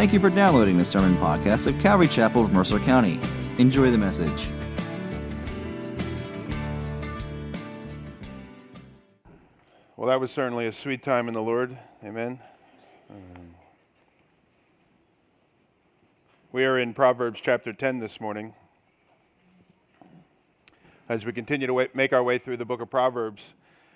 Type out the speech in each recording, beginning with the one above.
Thank you for downloading the sermon podcast of Calvary Chapel of Mercer County. Enjoy the message. Well, that was certainly a sweet time in the Lord. Amen. Um, we are in Proverbs chapter 10 this morning. As we continue to make our way through the book of Proverbs,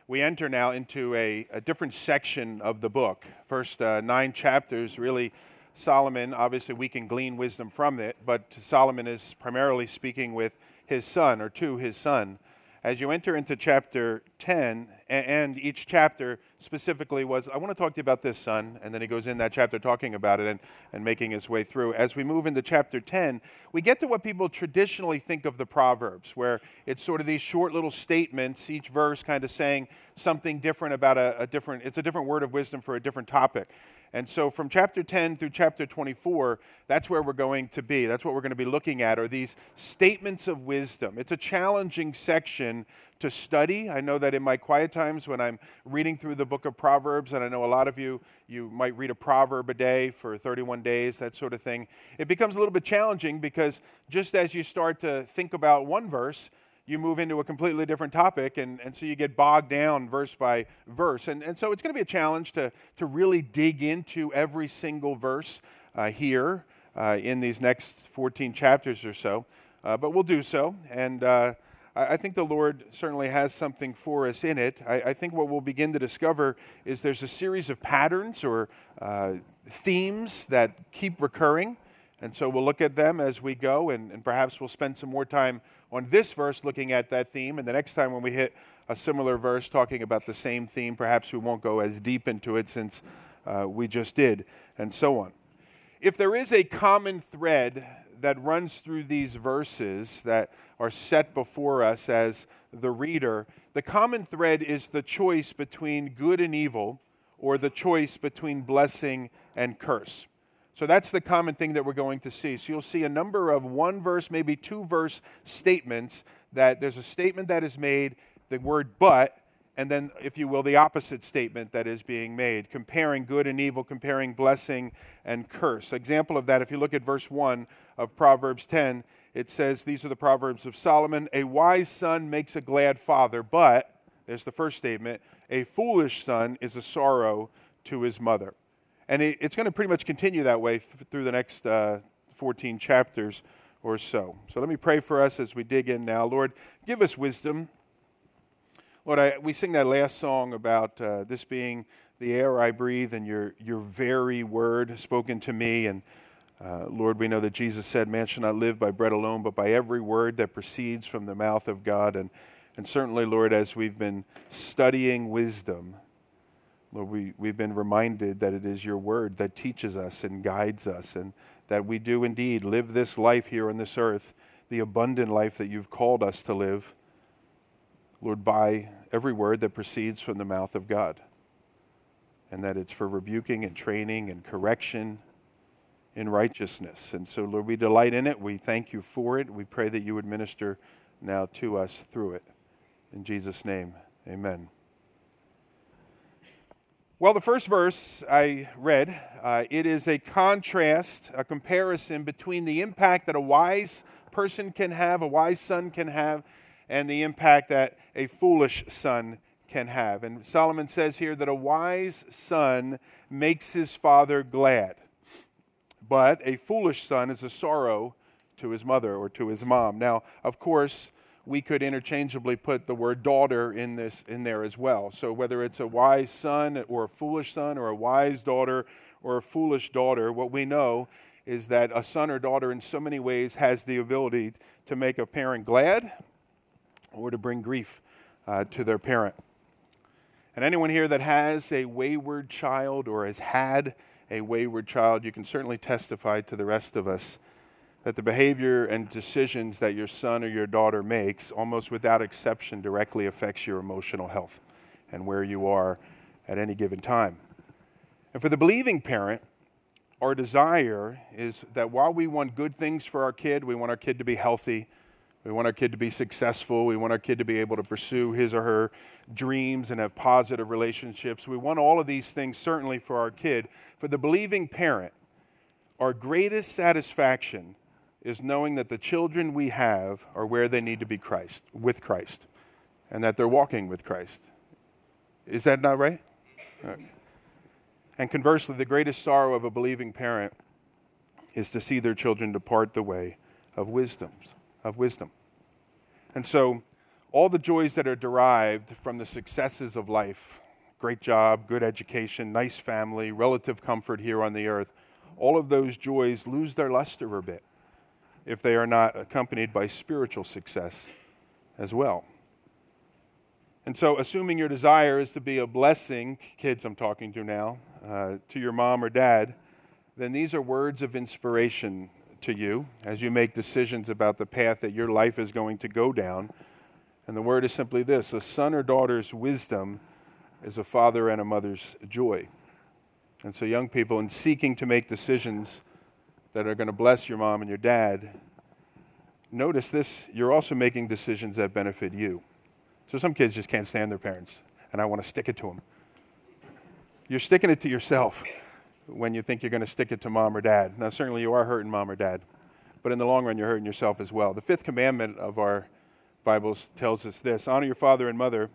we enter now into a, a different section of the book. First uh, nine chapters, really, Solomon, obviously, we can glean wisdom from it, but Solomon is primarily speaking with his son or to his son as you enter into chapter 10, and each chapter specifically was, I want to talk to you about this, son. And then he goes in that chapter talking about it and, and making his way through. As we move into chapter 10, we get to what people traditionally think of the Proverbs, where it's sort of these short little statements, each verse kind of saying something different about a, a different, it's a different word of wisdom for a different topic. And so from chapter 10 through chapter 24, that's where we're going to be. That's what we're going to be looking at are these statements of wisdom. It's a challenging section to study. I know that in my quiet times when I'm reading through the book of Proverbs, and I know a lot of you, you might read a proverb a day for 31 days, that sort of thing, it becomes a little bit challenging because just as you start to think about one verse, you move into a completely different topic, and, and so you get bogged down verse by verse. And, and so it's going to be a challenge to, to really dig into every single verse uh, here uh, in these next 14 chapters or so. Uh, but we'll do so. And uh, I, I, think the Lord certainly has something for us in it. I, I, think what we'll begin to discover is there's a series of patterns or uh, themes that keep recurring. And so we'll look at them as we go, and, and perhaps we'll spend some more time on this verse looking at that theme. And the next time when we hit a similar verse talking about the same theme, perhaps we won't go as deep into it since uh, we just did, and so on. If there is a common thread that runs through these verses that are set before us as the reader, the common thread is the choice between good and evil or the choice between blessing and curse. So that's the common thing that we're going to see. So you'll see a number of one verse, maybe two verse statements that there's a statement that is made, the word but, and then, if you will, the opposite statement that is being made, comparing good and evil, comparing blessing and curse. Example of that, if you look at verse 1 of Proverbs 10, it says, These are the Proverbs of Solomon A wise son makes a glad father, but, there's the first statement, a foolish son is a sorrow to his mother. And it, it's going to pretty much continue that way th- through the next uh, 14 chapters or so. So let me pray for us as we dig in now. Lord, give us wisdom. Lord, I, we sing that last song about uh, this being the air I breathe and your, your very word spoken to me. And uh, Lord, we know that Jesus said, Man shall not live by bread alone, but by every word that proceeds from the mouth of God. And, and certainly, Lord, as we've been studying wisdom, Lord, we, we've been reminded that it is your word that teaches us and guides us, and that we do indeed live this life here on this earth, the abundant life that you've called us to live, Lord, by every word that proceeds from the mouth of God. And that it's for rebuking and training and correction in righteousness. And so, Lord, we delight in it. We thank you for it. We pray that you would minister now to us through it. In Jesus' name, amen. Well, the first verse I read, uh, it is a contrast, a comparison between the impact that a wise person can have, a wise son can have, and the impact that a foolish son can have. And Solomon says here that a wise son makes his father glad, but a foolish son is a sorrow to his mother or to his mom. Now, of course, we could interchangeably put the word daughter in this in there as well. So whether it's a wise son or a foolish son or a wise daughter or a foolish daughter, what we know is that a son or daughter in so many ways has the ability to make a parent glad or to bring grief uh, to their parent. And anyone here that has a wayward child or has had a wayward child, you can certainly testify to the rest of us that the behavior and decisions that your son or your daughter makes, almost without exception, directly affects your emotional health and where you are at any given time. And for the believing parent, our desire is that while we want good things for our kid, we want our kid to be healthy, we want our kid to be successful, we want our kid to be able to pursue his or her dreams and have positive relationships. We want all of these things certainly for our kid. For the believing parent, Our greatest satisfaction is knowing that the children we have are where they need to be Christ, with Christ, and that they're walking with Christ. Is that not right? And conversely, the greatest sorrow of a believing parent is to see their children depart the way of wisdom, of wisdom. And so all the joys that are derived from the successes of life, great job, good education, nice family, relative comfort here on the earth, all of those joys lose their luster a bit if they are not accompanied by spiritual success as well. And so, assuming your desire is to be a blessing, kids I'm talking to now, uh, to your mom or dad, then these are words of inspiration to you as you make decisions about the path that your life is going to go down. And the word is simply this a son or daughter's wisdom is a father and a mother's joy. And so, young people, in seeking to make decisions that are going to bless your mom and your dad, notice this you're also making decisions that benefit you. So, some kids just can't stand their parents, and I want to stick it to them. You're sticking it to yourself when you think you're going to stick it to mom or dad. Now, certainly you are hurting mom or dad, but in the long run, you're hurting yourself as well. The fifth commandment of our Bibles tells us this honor your father and mother,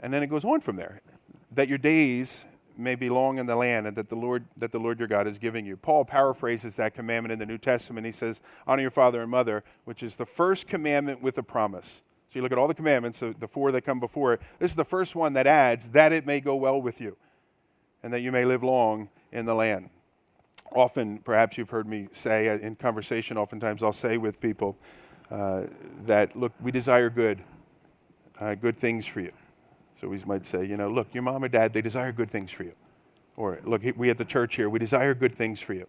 and then it goes on from there that your days may be long in the land and that the Lord that the Lord your God is giving you. Paul paraphrases that commandment in the New Testament. He says, "Honor your father and mother," which is the first commandment with a promise. So you look at all the commandments, the four that come before it. This is the first one that adds that it may go well with you and that you may live long in the land. Often, perhaps you've heard me say uh, in conversation, oftentimes I'll say with people uh, that, look, we desire good, uh, good things for you. So we might say, you know, look, your mom or dad, they desire good things for you. Or, look, we at the church here, we desire good things for you.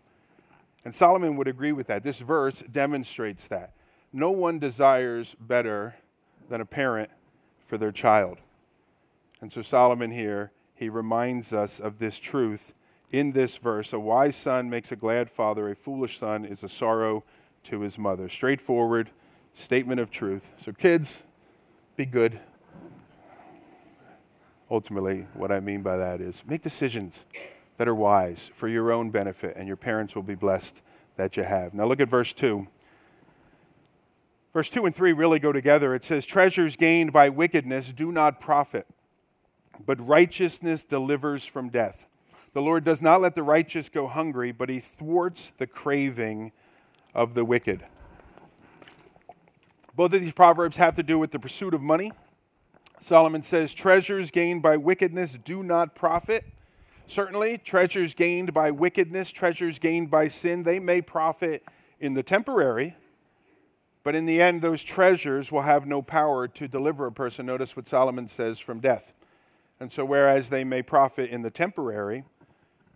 And Solomon would agree with that. This verse demonstrates that. No one desires better than a parent for their child. And so Solomon here, he reminds us of this truth in this verse. A wise son makes a glad father, a foolish son is a sorrow to his mother. Straightforward statement of truth. So, kids, be good. Ultimately, what I mean by that is make decisions that are wise for your own benefit, and your parents will be blessed that you have. Now, look at verse 2. Verse 2 and 3 really go together. It says, Treasures gained by wickedness do not profit, but righteousness delivers from death. The Lord does not let the righteous go hungry, but he thwarts the craving of the wicked. Both of these proverbs have to do with the pursuit of money. Solomon says, Treasures gained by wickedness do not profit. Certainly, treasures gained by wickedness, treasures gained by sin, they may profit in the temporary, but in the end, those treasures will have no power to deliver a person. Notice what Solomon says from death. And so, whereas they may profit in the temporary,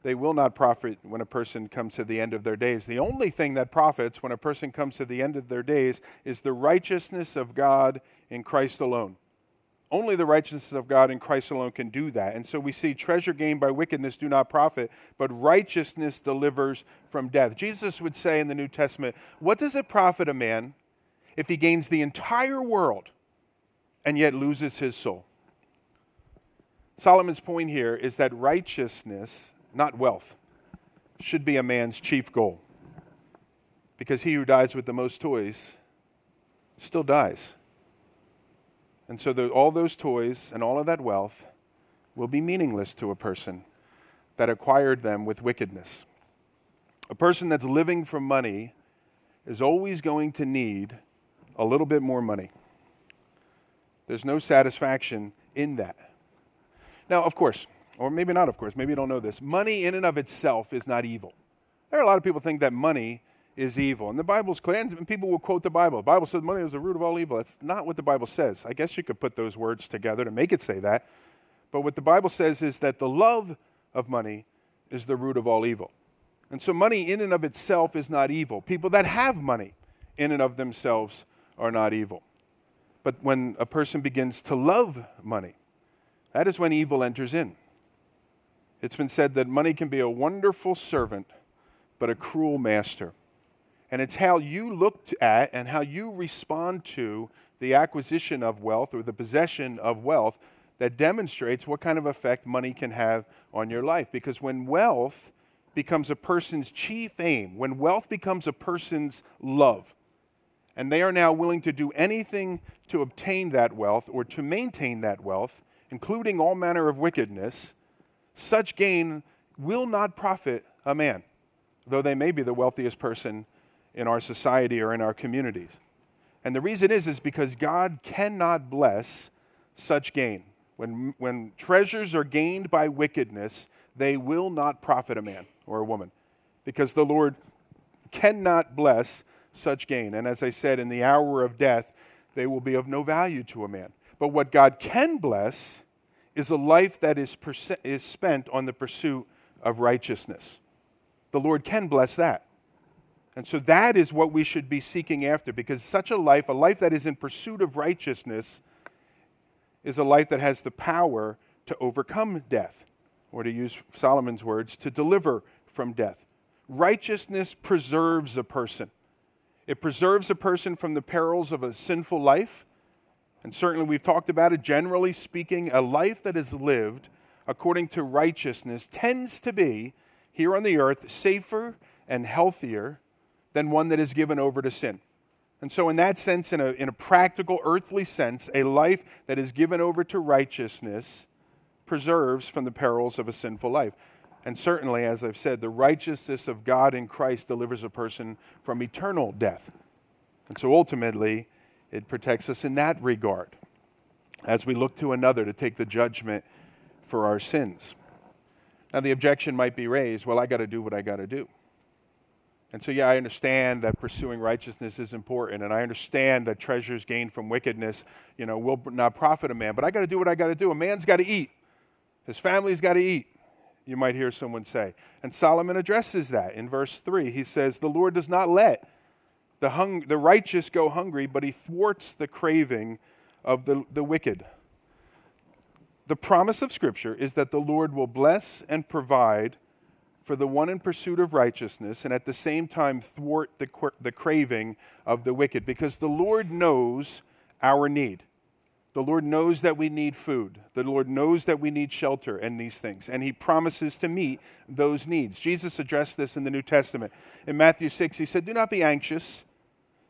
they will not profit when a person comes to the end of their days. The only thing that profits when a person comes to the end of their days is the righteousness of God in Christ alone. Only the righteousness of God in Christ alone can do that. And so we see treasure gained by wickedness do not profit, but righteousness delivers from death. Jesus would say in the New Testament, What does it profit a man if he gains the entire world and yet loses his soul? Solomon's point here is that righteousness not wealth, should be a man's chief goal. Because he who dies with the most toys still dies. And so the, all those toys and all of that wealth will be meaningless to a person that acquired them with wickedness. A person that's living for money is always going to need a little bit more money. There's no satisfaction in that. Now, of course, or maybe not, of course, maybe you don't know this. Money in and of itself is not evil. There are a lot of people think that money is evil. And the Bible's clear, and people will quote the Bible. The Bible says money is the root of all evil. That's not what the Bible says. I guess you could put those words together to make it say that. But what the Bible says is that the love of money is the root of all evil. And so money in and of itself is not evil. People that have money in and of themselves are not evil. But when a person begins to love money, that is when evil enters in. It's been said that money can be a wonderful servant, but a cruel master. And it's how you look at and how you respond to the acquisition of wealth or the possession of wealth that demonstrates what kind of effect money can have on your life. Because when wealth becomes a person's chief aim, when wealth becomes a person's love, and they are now willing to do anything to obtain that wealth or to maintain that wealth, including all manner of wickedness, such gain will not profit a man, though they may be the wealthiest person in our society or in our communities. And the reason is is because God cannot bless such gain. When, when treasures are gained by wickedness, they will not profit a man or a woman because the Lord cannot bless such gain. And as I said, in the hour of death, they will be of no value to a man. But what God can bless is a life that is, perse- is spent on the pursuit of righteousness. The Lord can bless that. And so that is what we should be seeking after because such a life, a life that is in pursuit of righteousness, is a life that has the power to overcome death, or to use Solomon's words, to deliver from death. Righteousness preserves a person. It preserves a person from the perils of a sinful life. And certainly we've talked about it. Generally speaking, a life that is lived according to righteousness tends to be, here on the earth, safer and healthier than one that is given over to sin. And so, in that sense, in a, in a practical, earthly sense, a life that is given over to righteousness preserves from the perils of a sinful life. And certainly, as I've said, the righteousness of God in Christ delivers a person from eternal death. And so, ultimately, it protects us in that regard as we look to another to take the judgment for our sins. Now, the objection might be raised well, I got to do what I got to do. And so, yeah, I understand that pursuing righteousness is important, and I understand that treasures gained from wickedness, you know, will not profit a man. But I got to do what I got to do. A man's got to eat. His family's got to eat. You might hear someone say. And Solomon addresses that in verse 3. He says, The Lord does not let the, hung, the righteous go hungry, but he thwarts the craving of the, the wicked. The promise of Scripture is that the Lord will bless and provide for the one in pursuit of righteousness and at the same time thwart the, the craving of the wicked because the Lord knows our need. The Lord knows that we need food. The Lord knows that we need shelter and these things. And He promises to meet those needs. Jesus addressed this in the New Testament. In Matthew 6, He said, Do not be anxious,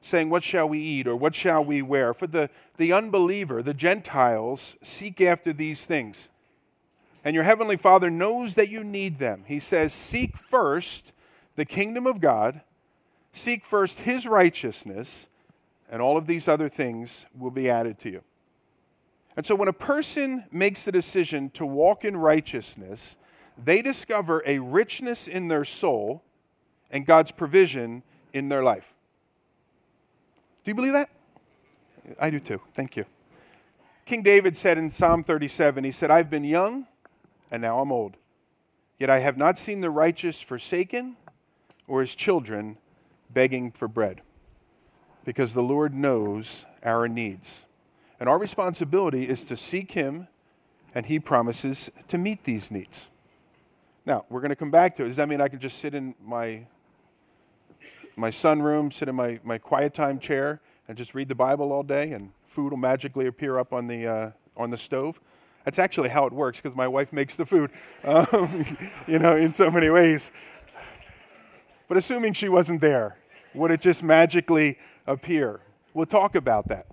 saying, What shall we eat or what shall we wear? For the, the unbeliever, the Gentiles, seek after these things and your heavenly Father knows that you need them. He says, Seek first the kingdom of God, seek first his righteousness, and all of these other things will be added to you. And so when a person makes the decision to walk in righteousness, they discover a richness in their soul and God's provision in their life. Do you believe that? I do too. Thank you. King David said in Psalm 37, he said, I've been young and now I'm old. Yet I have not seen the righteous forsaken or his children begging for bread. Because the Lord knows our needs. And our responsibility is to seek him, and he promises to meet these needs. Now, we're going to come back to it. Does that mean I can just sit in my, my sunroom, sit in my, my quiet time chair, and just read the Bible all day, and food will magically appear up on the, uh, on the stove? That's actually how it works because my wife makes the food, um, you know, in so many ways. But assuming she wasn't there, would it just magically appear? We'll talk about that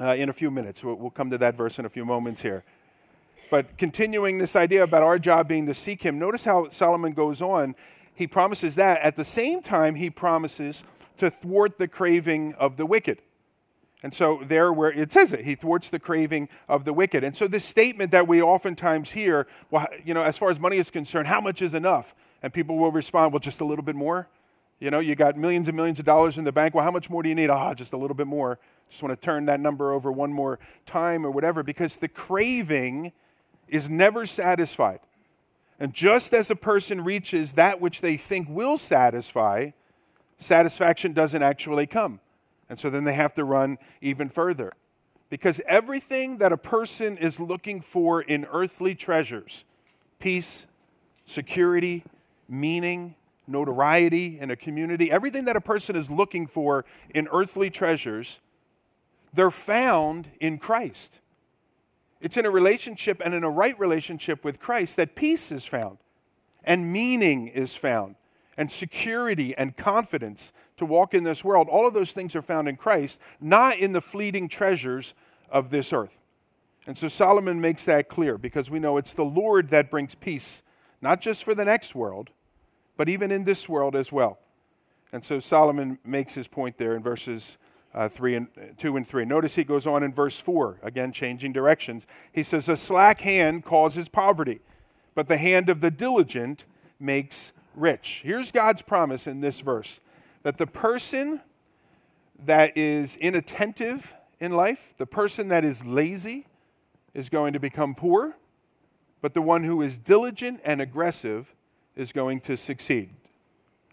uh, in a few minutes. We'll, we'll come to that verse in a few moments here. But continuing this idea about our job being to seek Him, notice how Solomon goes on. He promises that. At the same time, he promises to thwart the craving of the wicked. And so, there where it says it, he thwarts the craving of the wicked. And so, this statement that we oftentimes hear, well, you know, as far as money is concerned, how much is enough? And people will respond, well, just a little bit more. You know, you got millions and millions of dollars in the bank. Well, how much more do you need? Ah, just a little bit more. Just want to turn that number over one more time or whatever, because the craving is never satisfied. And just as a person reaches that which they think will satisfy, satisfaction doesn't actually come. And so then they have to run even further. Because everything that a person is looking for in earthly treasures peace, security, meaning, notoriety in a community everything that a person is looking for in earthly treasures, they're found in Christ. It's in a relationship and in a right relationship with Christ that peace is found and meaning is found, and security and confidence to walk in this world. All of those things are found in Christ, not in the fleeting treasures of this earth. And so Solomon makes that clear because we know it's the Lord that brings peace, not just for the next world, but even in this world as well. And so Solomon makes his point there in verses uh, three and two and three. Notice he goes on in verse four, again changing directions. He says, "A slack hand causes poverty, but the hand of the diligent makes rich." Here's God's promise in this verse that the person that is inattentive in life, the person that is lazy, is going to become poor, but the one who is diligent and aggressive is going to succeed.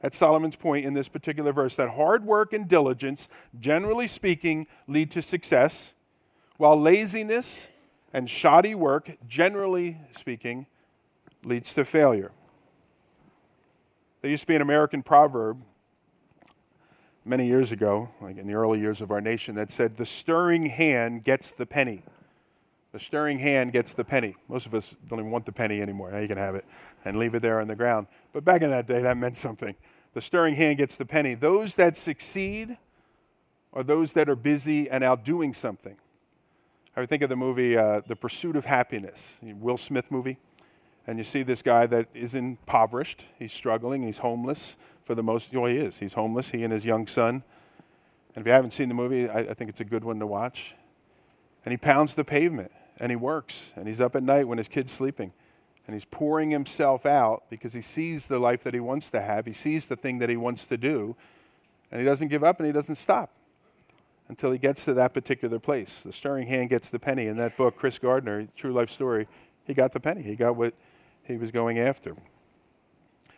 That's Solomon's point in this particular verse that hard work and diligence, generally speaking, lead to success, while laziness and shoddy work, generally speaking, leads to failure. There used to be an American proverb many years ago, like in the early years of our nation, that said, The stirring hand gets the penny. The stirring hand gets the penny. Most of us don't even want the penny anymore. Now you can have it and leave it there on the ground. But back in that day, that meant something. The stirring hand gets the penny. Those that succeed are those that are busy and out doing something. I would think of the movie uh, The Pursuit of Happiness, Will Smith movie. And you see this guy that is impoverished. He's struggling. He's homeless for the most. Well, he is. He's homeless. He and his young son. And if you haven't seen the movie, I, I think it's a good one to watch. And he pounds the pavement and he works and he's up at night when his kid's sleeping and he's pouring himself out because he sees the life that he wants to have. He sees the thing that he wants to do, and he doesn't give up and he doesn't stop until he gets to that particular place. The stirring hand gets the penny. In that book, Chris Gardner, True Life Story, he got the penny. He got what he was going after.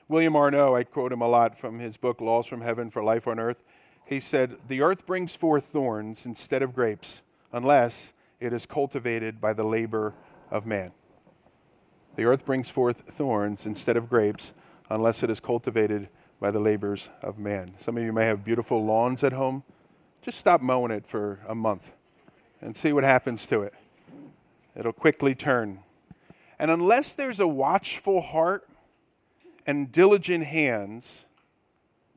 William Arnot, I quote him a lot from his book, Laws from Heaven for Life on Earth. He said, The earth brings forth thorns instead of grapes, unless it is cultivated by the labor of man. The earth brings forth thorns instead of grapes unless it is cultivated by the labors of man. Some of you may have beautiful lawns at home. Just stop mowing it for a month and see what happens to it. It'll quickly turn. And unless there's a watchful heart and diligent hands,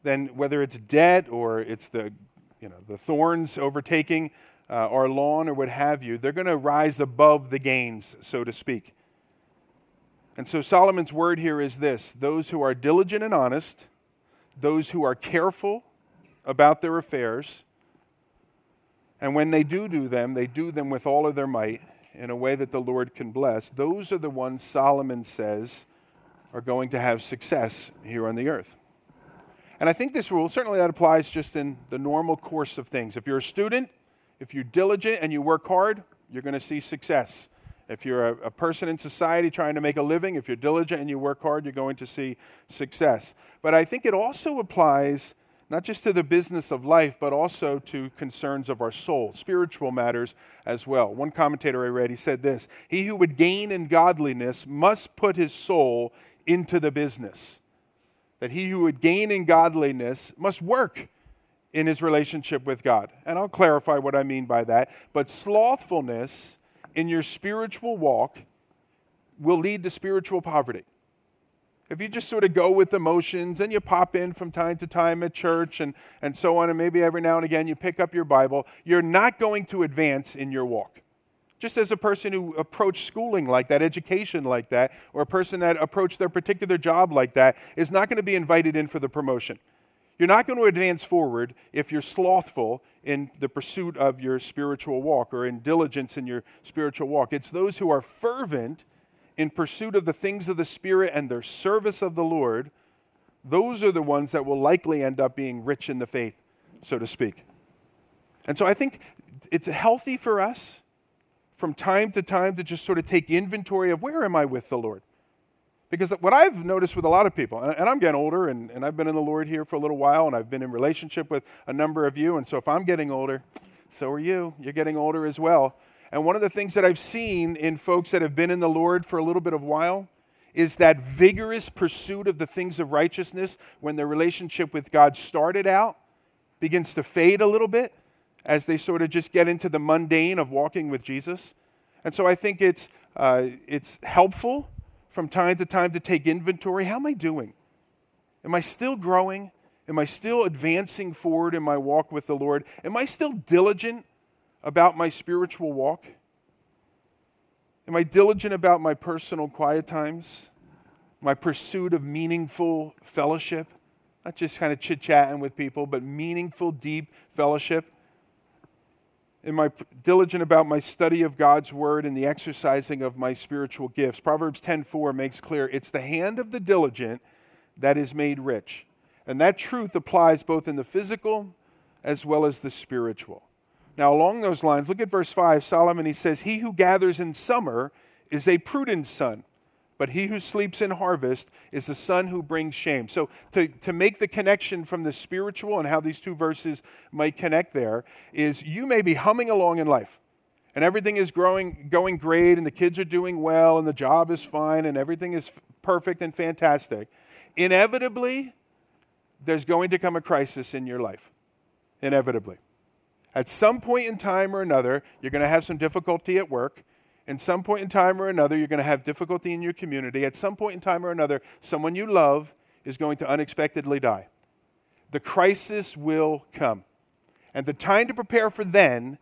then whether it's debt or it's the, you know, the thorns overtaking uh, our lawn or what have you, they're going to rise above the gains, so to speak. And so Solomon's word here is this those who are diligent and honest, those who are careful about their affairs, and when they do do them, they do them with all of their might in a way that the Lord can bless. Those are the ones Solomon says are going to have success here on the earth. And I think this rule, certainly that applies just in the normal course of things. If you're a student, if you're diligent and you work hard, you're going to see success. If you're a, a, person in society trying to make a living, if you're diligent and you work hard, you're going to see success. But I think it also applies not just to the business of life, but also to concerns of our soul, spiritual matters as well. One commentator I read, he said this He who would gain in godliness must put his soul into the business. That he who would gain in godliness must work in his relationship with God. And I'll clarify what I mean by that. But slothfulness in your spiritual walk will lead to spiritual poverty. If you just sort of go with emotions and you pop in from time to time at church and, and so on, and maybe every now and again you pick up your Bible, you're not going to advance in your walk. Just as a person who approached schooling like that, education like that, or a person that approached their particular job like that is not going to be invited in for the promotion. You're not going to advance forward if you're slothful in the pursuit of your spiritual walk or in diligence in your spiritual walk. It's those who are fervent in pursuit of the things of the Spirit and their service of the Lord. Those are the ones that will likely end up being rich in the faith, so to speak. And so I think it's healthy for us from time to time to just sort of take inventory of where am I with the Lord? Because what I've noticed with a lot of people, and I'm getting older, and, and I've been in the Lord here for a little while, and I've been in relationship with a number of you, and so if I'm getting older, so are you. You're getting older as well. And one of the things that I've seen in folks that have been in the Lord for a little bit of while is that vigorous pursuit of the things of righteousness when their relationship with God started out begins to fade a little bit as they sort of just get into the mundane of walking with Jesus. And so I think it's, uh, it's helpful from time to time to take inventory. How am I doing? Am I still growing? Am I still advancing forward in my walk with the Lord? Am I still diligent about my spiritual walk? Am I diligent about my personal quiet times? My pursuit of meaningful fellowship? Not just kind of chit chatting with people, but meaningful, deep fellowship. Am I diligent about my study of God's word and the exercising of my spiritual gifts? Proverbs 10:4 makes clear it's the hand of the diligent that is made rich. And that truth applies both in the physical as well as the spiritual. Now, along those lines, look at verse 5. Solomon, he says, He who gathers in summer is a prudent son, but he who sleeps in harvest is a son who brings shame. So, to, to make the connection from the spiritual and how these two verses might connect there, is you may be humming along in life, and everything is growing, going great, and the kids are doing well, and the job is fine, and everything is perfect and fantastic. Inevitably, there's going to come a crisis in your life. Inevitably. At some point in time or another, you're going to have some difficulty at work. At some point in time or another, you're going to have difficulty in your community. At some point in time or another, someone you love is going to unexpectedly die. The crisis will come. And the time to prepare for then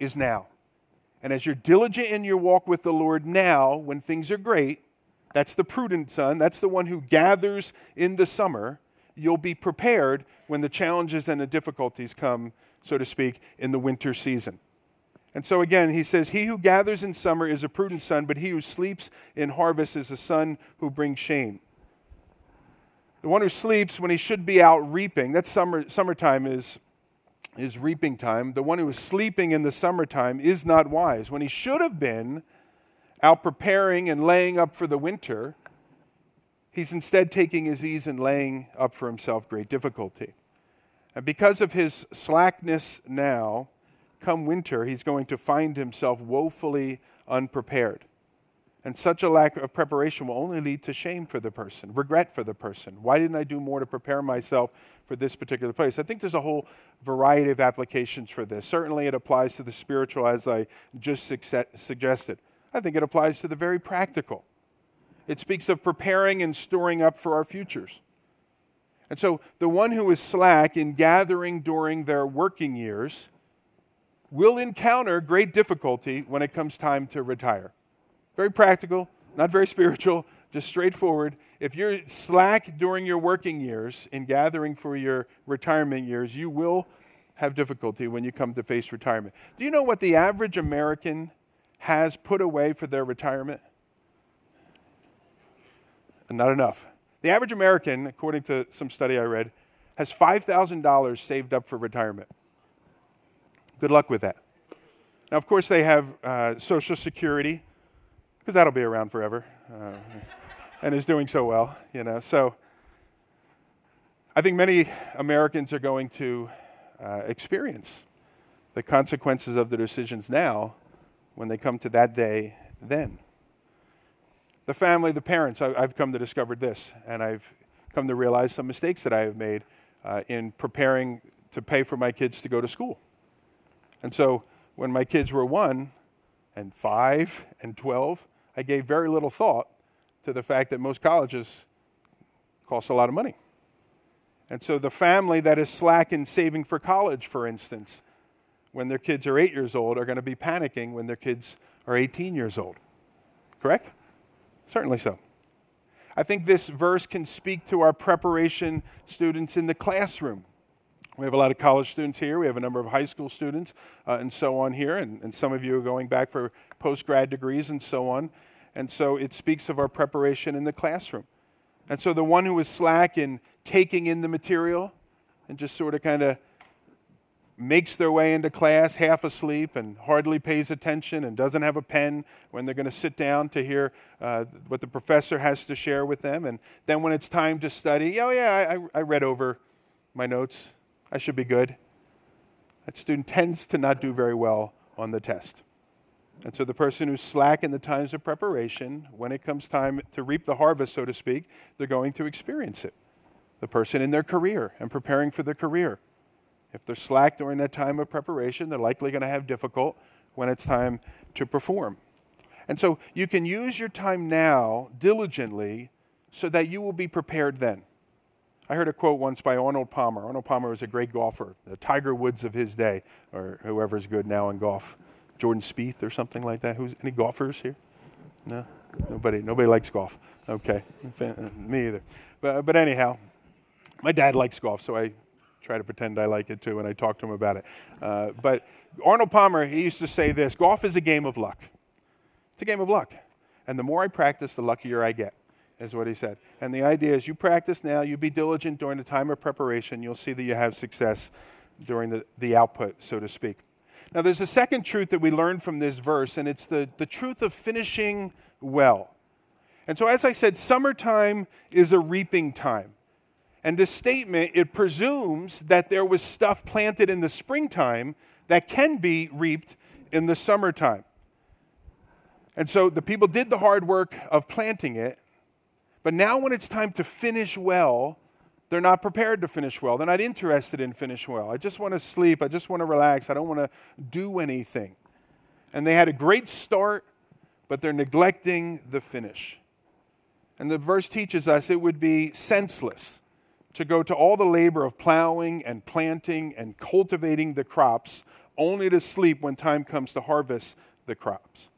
is now. And as you're diligent in your walk with the Lord now, when things are great, that's the prudent son, that's the one who gathers in the summer. You'll be prepared when the challenges and the difficulties come so to speak, in the winter season. And so again, he says, He who gathers in summer is a prudent son, but he who sleeps in harvest is a son who brings shame. The one who sleeps when he should be out reaping, that's summer, summertime is, is reaping time. The one who is sleeping in the summertime is not wise. When he should have been out preparing and laying up for the winter, he's instead taking his ease and laying up for himself great difficulty. And because of his slackness now, come winter, he's going to find himself woefully unprepared. And such a lack of preparation will only lead to shame for the person, regret for the person. Why didn't I do more to prepare myself for this particular place? I think there's a whole variety of applications for this. Certainly, it applies to the spiritual, as I just suggested. I think it applies to the very practical. It speaks of preparing and storing up for our futures. And so the one who is slack in gathering during their working years will encounter great difficulty when it comes time to retire. Very practical, not very spiritual, just straightforward. If you're slack during your working years in gathering for your retirement years, you will have difficulty when you come to face retirement. Do you know what the average American has put away for their retirement? Not enough. The average American, according to some study I read, has $5,000 saved up for retirement. Good luck with that. Now, of course, they have uh, Social Security, because that'll be around forever, uh, and is doing so well, you know. So I think many Americans are going to uh, experience the consequences of their decisions now when they come to that day then the family, the parents, I, have come to discover this, and I've come to realize some mistakes that I have made uh, in preparing to pay for my kids to go to school. And so when my kids were one and five and 12, I gave very little thought to the fact that most colleges cost a lot of money. And so the family that is slack in saving for college, for instance, when their kids are eight years old, are going to be panicking when their kids are 18 years old. Correct? Certainly so. I think this verse can speak to our preparation students in the classroom. We have a lot of college students here. We have a number of high school students uh, and so on here. And, and some of you are going back for post grad degrees and so on. And so it speaks of our preparation in the classroom. And so the one who is slack in taking in the material and just sort of kind of makes their way into class half asleep and hardly pays attention and doesn't have a pen when they're going to sit down to hear uh, what the professor has to share with them. And then when it's time to study, oh, yeah, I, I read over my notes. I should be good. That student tends to not do very well on the test. And so the person who's slack in the times of preparation, when it comes time to reap the harvest, so to speak, they're going to experience it. The person in their career and preparing for their career if they're slack during that time of preparation, they're likely going to have difficult when it's time to perform. And so you can use your time now diligently so that you will be prepared then. I heard a quote once by Arnold Palmer. Arnold Palmer was a great golfer, the Tiger Woods of his day, or whoever's good now in golf. Jordan Spieth or something like that. Who's any golfers here? No, nobody. Nobody likes golf. Okay, uh, me either. But but anyhow, my dad likes golf, so I try to pretend I like it too, when I talk to him about it. Uh, but Arnold Palmer, he used to say this: golf is a game of luck. It's a game of luck, and the more I practice, the luckier I get is what he said. And the idea is you practice now, you be diligent during the time of preparation, you'll see that you have success during the, the output, so to speak. Now, there's a second truth that we learn from this verse, and it's the, the truth of finishing well. And so, as I said, summertime is a reaping time. And this statement, it presumes that there was stuff planted in the springtime that can be reaped in the summertime. And so the people did the hard work of planting it, but now, when it's time to finish well, they're not prepared to finish well. They're not interested in finish well. I just want to sleep. I just want to relax. I don't want to do anything. And they had a great start, but they're neglecting the finish. And the verse teaches us it would be senseless to go to all the labor of plowing and planting and cultivating the crops only to sleep when time comes to harvest the crops.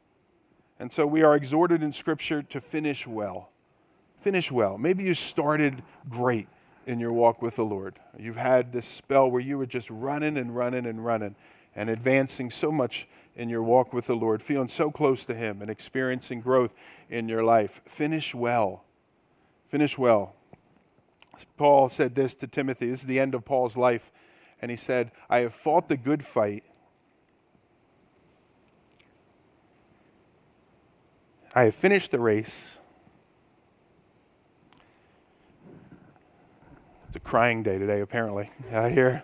And so we are exhorted in Scripture to finish well finish well. Maybe you started great in your walk with the Lord. You've had this spell where you were just running and running and running and advancing so much in your walk with the Lord, feeling so close to Him and experiencing growth in your life. Finish well. Finish well. Paul said this to Timothy. This is the end of Paul's life. And he said, I have fought the good fight. I have finished the race. It's a crying day today, apparently. I hear.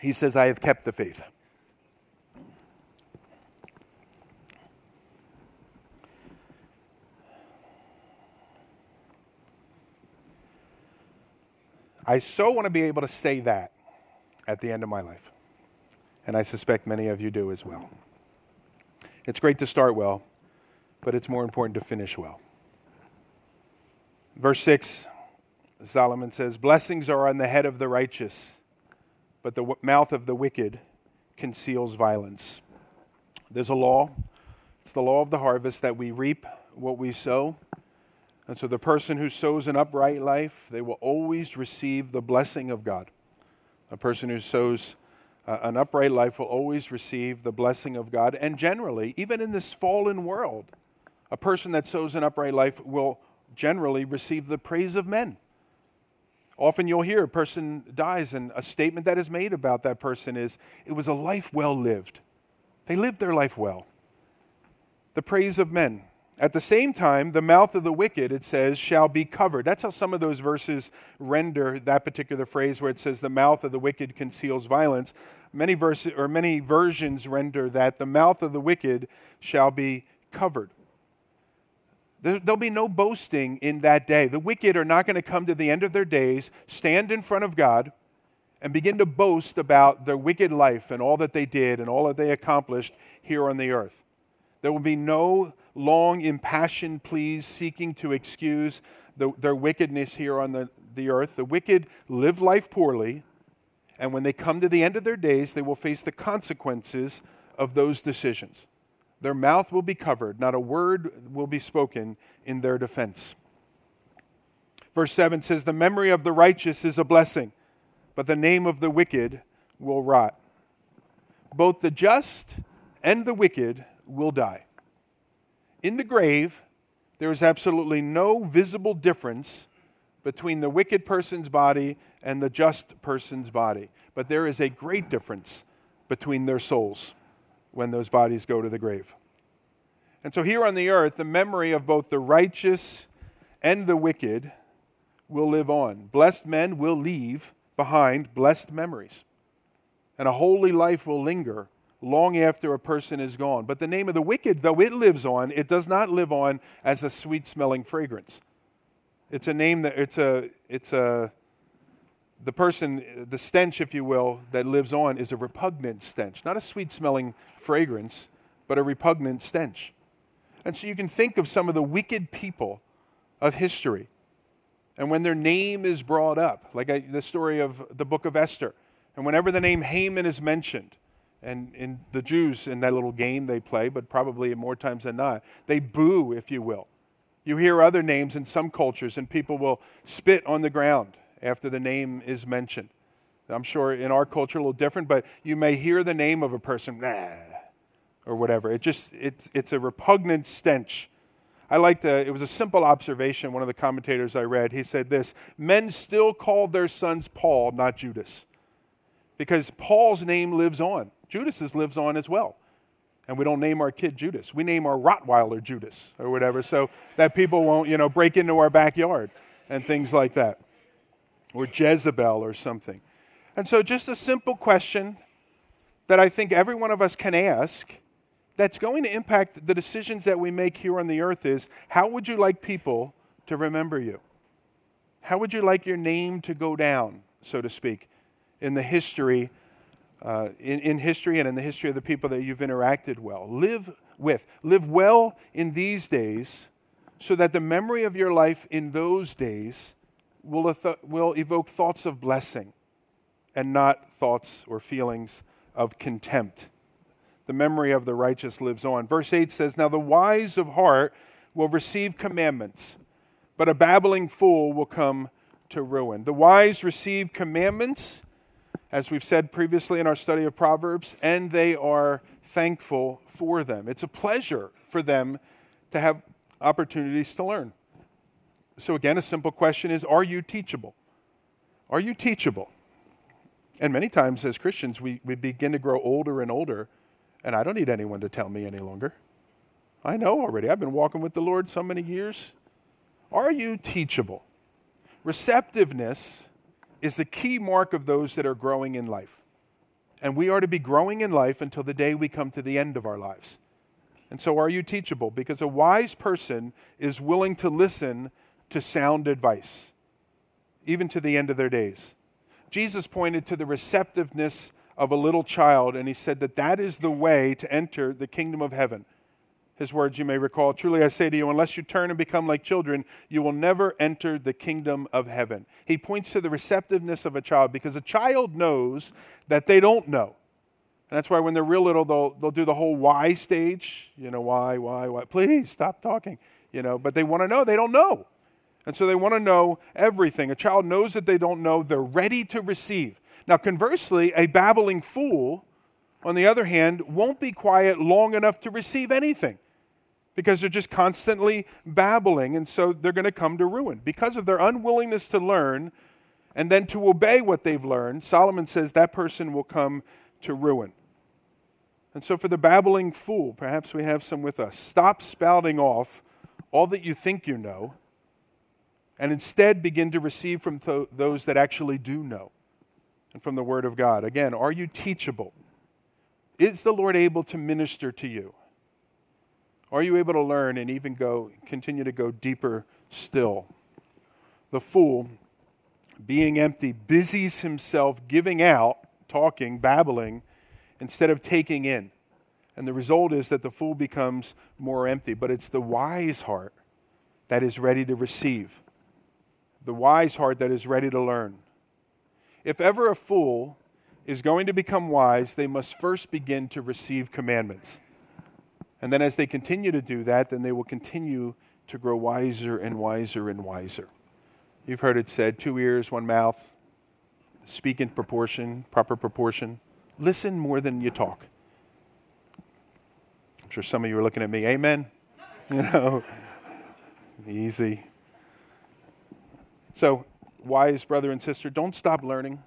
He says, I have kept the faith. I so want to be able to say that at the end of my life. And I suspect many of you do as well. It's great to start well, but it's more important to finish well. Verse 6 Solomon says, Blessings are on the head of the righteous, but the w- mouth of the wicked conceals violence. There's a law. It's the law of the harvest that we reap what we sow. And so the person who sows an upright life, they will always receive the blessing of God. A person who sows uh, an upright life will always receive the blessing of God. And generally, even in this fallen world, a person that sows an upright life will generally receive the praise of men. Often you'll hear a person dies, and a statement that is made about that person is, It was a life well lived. They lived their life well. The praise of men. At the same time, the mouth of the wicked, it says, shall be covered. That's how some of those verses render that particular phrase where it says, the mouth of the wicked conceals violence. Many verses or many versions render that the mouth of the wicked shall be covered. There'll be no boasting in that day. The wicked are not going to come to the end of their days, stand in front of God, and begin to boast about their wicked life and all that they did and all that they accomplished here on the earth. There will be no long, impassioned pleas seeking to excuse the, their wickedness here on the, the earth. The wicked live life poorly, and when they come to the end of their days, they will face the consequences of those decisions. Their mouth will be covered, not a word will be spoken in their defense. Verse 7 says, The memory of the righteous is a blessing, but the name of the wicked will rot. Both the just and the wicked will die. In the grave, there is absolutely no visible difference between the wicked person's body and the just person's body, but there is a great difference between their souls when those bodies go to the grave. And so here on the earth, the memory of both the righteous and the wicked will live on. Blessed men will leave behind blessed memories. And a holy life will linger long after a person is gone. But the name of the wicked, though it lives on, it does not live on as a sweet smelling fragrance. It's a name that it's a it's a the person, the stench, if you will, that lives on is a repugnant stench, not a sweet smelling fragrance, but a repugnant stench. And so you can think of some of the wicked people of history. And when their name is brought up, like I, the story of the book of Esther, and whenever the name Haman is mentioned, and in the Jews in that little game they play, but probably more times than not, they boo, if you will. You hear other names in some cultures, and people will spit on the ground after the name is mentioned. I'm sure in our culture a little different, but you may hear the name of a person, nah, or whatever. It just it's it's a repugnant stench. I like the it was a simple observation. One of the commentators I read, he said this: men still call their sons Paul, not Judas, because Paul's name lives on. Judas's lives on as well and we don't name our kid Judas. We name our Rottweiler Judas or whatever, so that people won't, you know, break into our backyard and things like that, or Jezebel or something. And so, just a simple question that I think every one of us can ask that's going to impact the decisions that we make here on the earth is how would you like people to remember you? How would you like your name to go down, so to speak, in the history uh, in, in history and in the history of the people that you've interacted well. Live with. Live well in these days so that the memory of your life in those days will, will evoke thoughts of blessing and not thoughts or feelings of contempt. The memory of the righteous lives on. Verse 8 says, Now the wise of heart will receive commandments, but a babbling fool will come to ruin. The wise receive commandments as we've said previously in our study of Proverbs, and they are thankful for them. It's a pleasure for them to have opportunities to learn. So, again, a simple question is Are you teachable? Are you teachable? And many times as Christians, we, we begin to grow older and older, and I don't need anyone to tell me any longer. I know already. I've been walking with the Lord so many years. Are you teachable? Receptiveness is the key mark of those that are growing in life. And we are to be growing in life until the day we come to the end of our lives. And so, are you teachable? Because a wise person is willing to listen to sound advice, even to the end of their days. Jesus pointed to the receptiveness of a little child, and he said that that is the way to enter the kingdom of heaven his words you may recall Truly I say to you, unless you turn and become like children, you will never enter the kingdom of heaven. He points to the receptiveness of a child because a child knows that they don't know. And that's why when they're real little, they'll, they'll do the whole why stage. You know, why, why, why? Please stop talking. You know, but they want to know. They don't know. And so they want to know everything. A child knows that they don't know. They're ready to receive. Now, conversely, a babbling fool, on the other hand, won't be quiet long enough to receive anything because they're just constantly babbling, and so they're going to come to ruin. Because of their unwillingness to learn and then to obey what they've learned, Solomon says that person will come to ruin. And so, for the babbling fool, perhaps we have some with us. Stop spouting off all that you think you know and instead begin to receive from th- those that actually do know and from the Word of God. Again, are you teachable? Is the Lord able to minister to you? Are you able to learn and even go continue to go deeper still? The fool, being empty, busies himself giving out, talking, babbling, instead of taking in. And the result is that the fool becomes more empty. But it's the wise heart that is ready to receive, the wise heart that is ready to learn. If ever a fool is going to become wise, they must first begin to receive commandments. And then as they continue to do that, then they will continue to grow wiser and wiser and wiser. You've heard it said two ears, one mouth, speak in proportion, proper proportion. Listen more than you talk. I'm sure some of you are looking at me, amen? You know, easy. So, wise brother and sister, don't stop learning.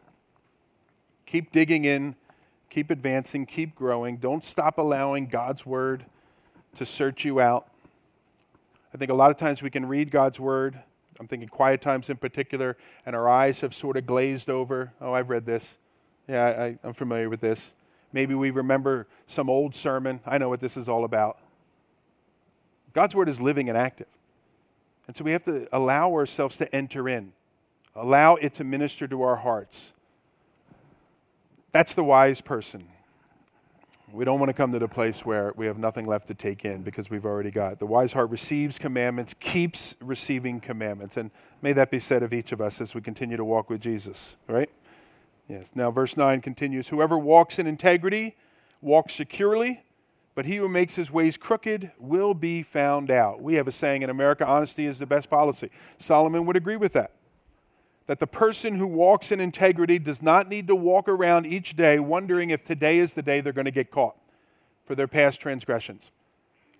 Keep digging in, keep advancing, keep growing. Don't stop allowing God's word to search you out. I think a lot of times we can read God's word. I'm thinking quiet times in particular, and our eyes have sort of glazed over. Oh, I've read this. Yeah, I, I'm familiar with this. Maybe we remember some old sermon. I know what this is all about. God's word is living and active. And so we have to allow ourselves to enter in, allow it to minister to our hearts. That's the wise person. We don't want to come to the place where we have nothing left to take in because we've already got. The wise heart receives commandments, keeps receiving commandments. And may that be said of each of us as we continue to walk with Jesus, right? Yes. Now, verse 9 continues Whoever walks in integrity walks securely, but he who makes his ways crooked will be found out. We have a saying in America honesty is the best policy. Solomon would agree with that that the person who walks in integrity does not need to walk around each day wondering if today is the day they're going to get caught for their past transgressions.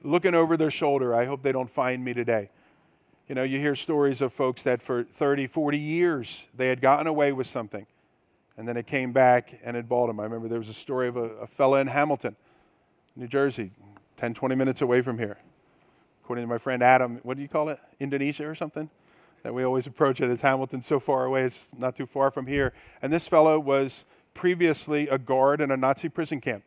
Looking over their shoulder, I hope they don't find me today. You know, you hear stories of folks that for 30, 40 years they had gotten away with something and then it came back and it bought them. I remember there was a story of a, a fella in Hamilton, New Jersey, 10, 20 minutes away from here. According to my friend Adam, what do you call it? Indonesia or something? That we always approach it as Hamilton so far away. It's not too far from here. And this fellow was previously a guard in a Nazi prison camp.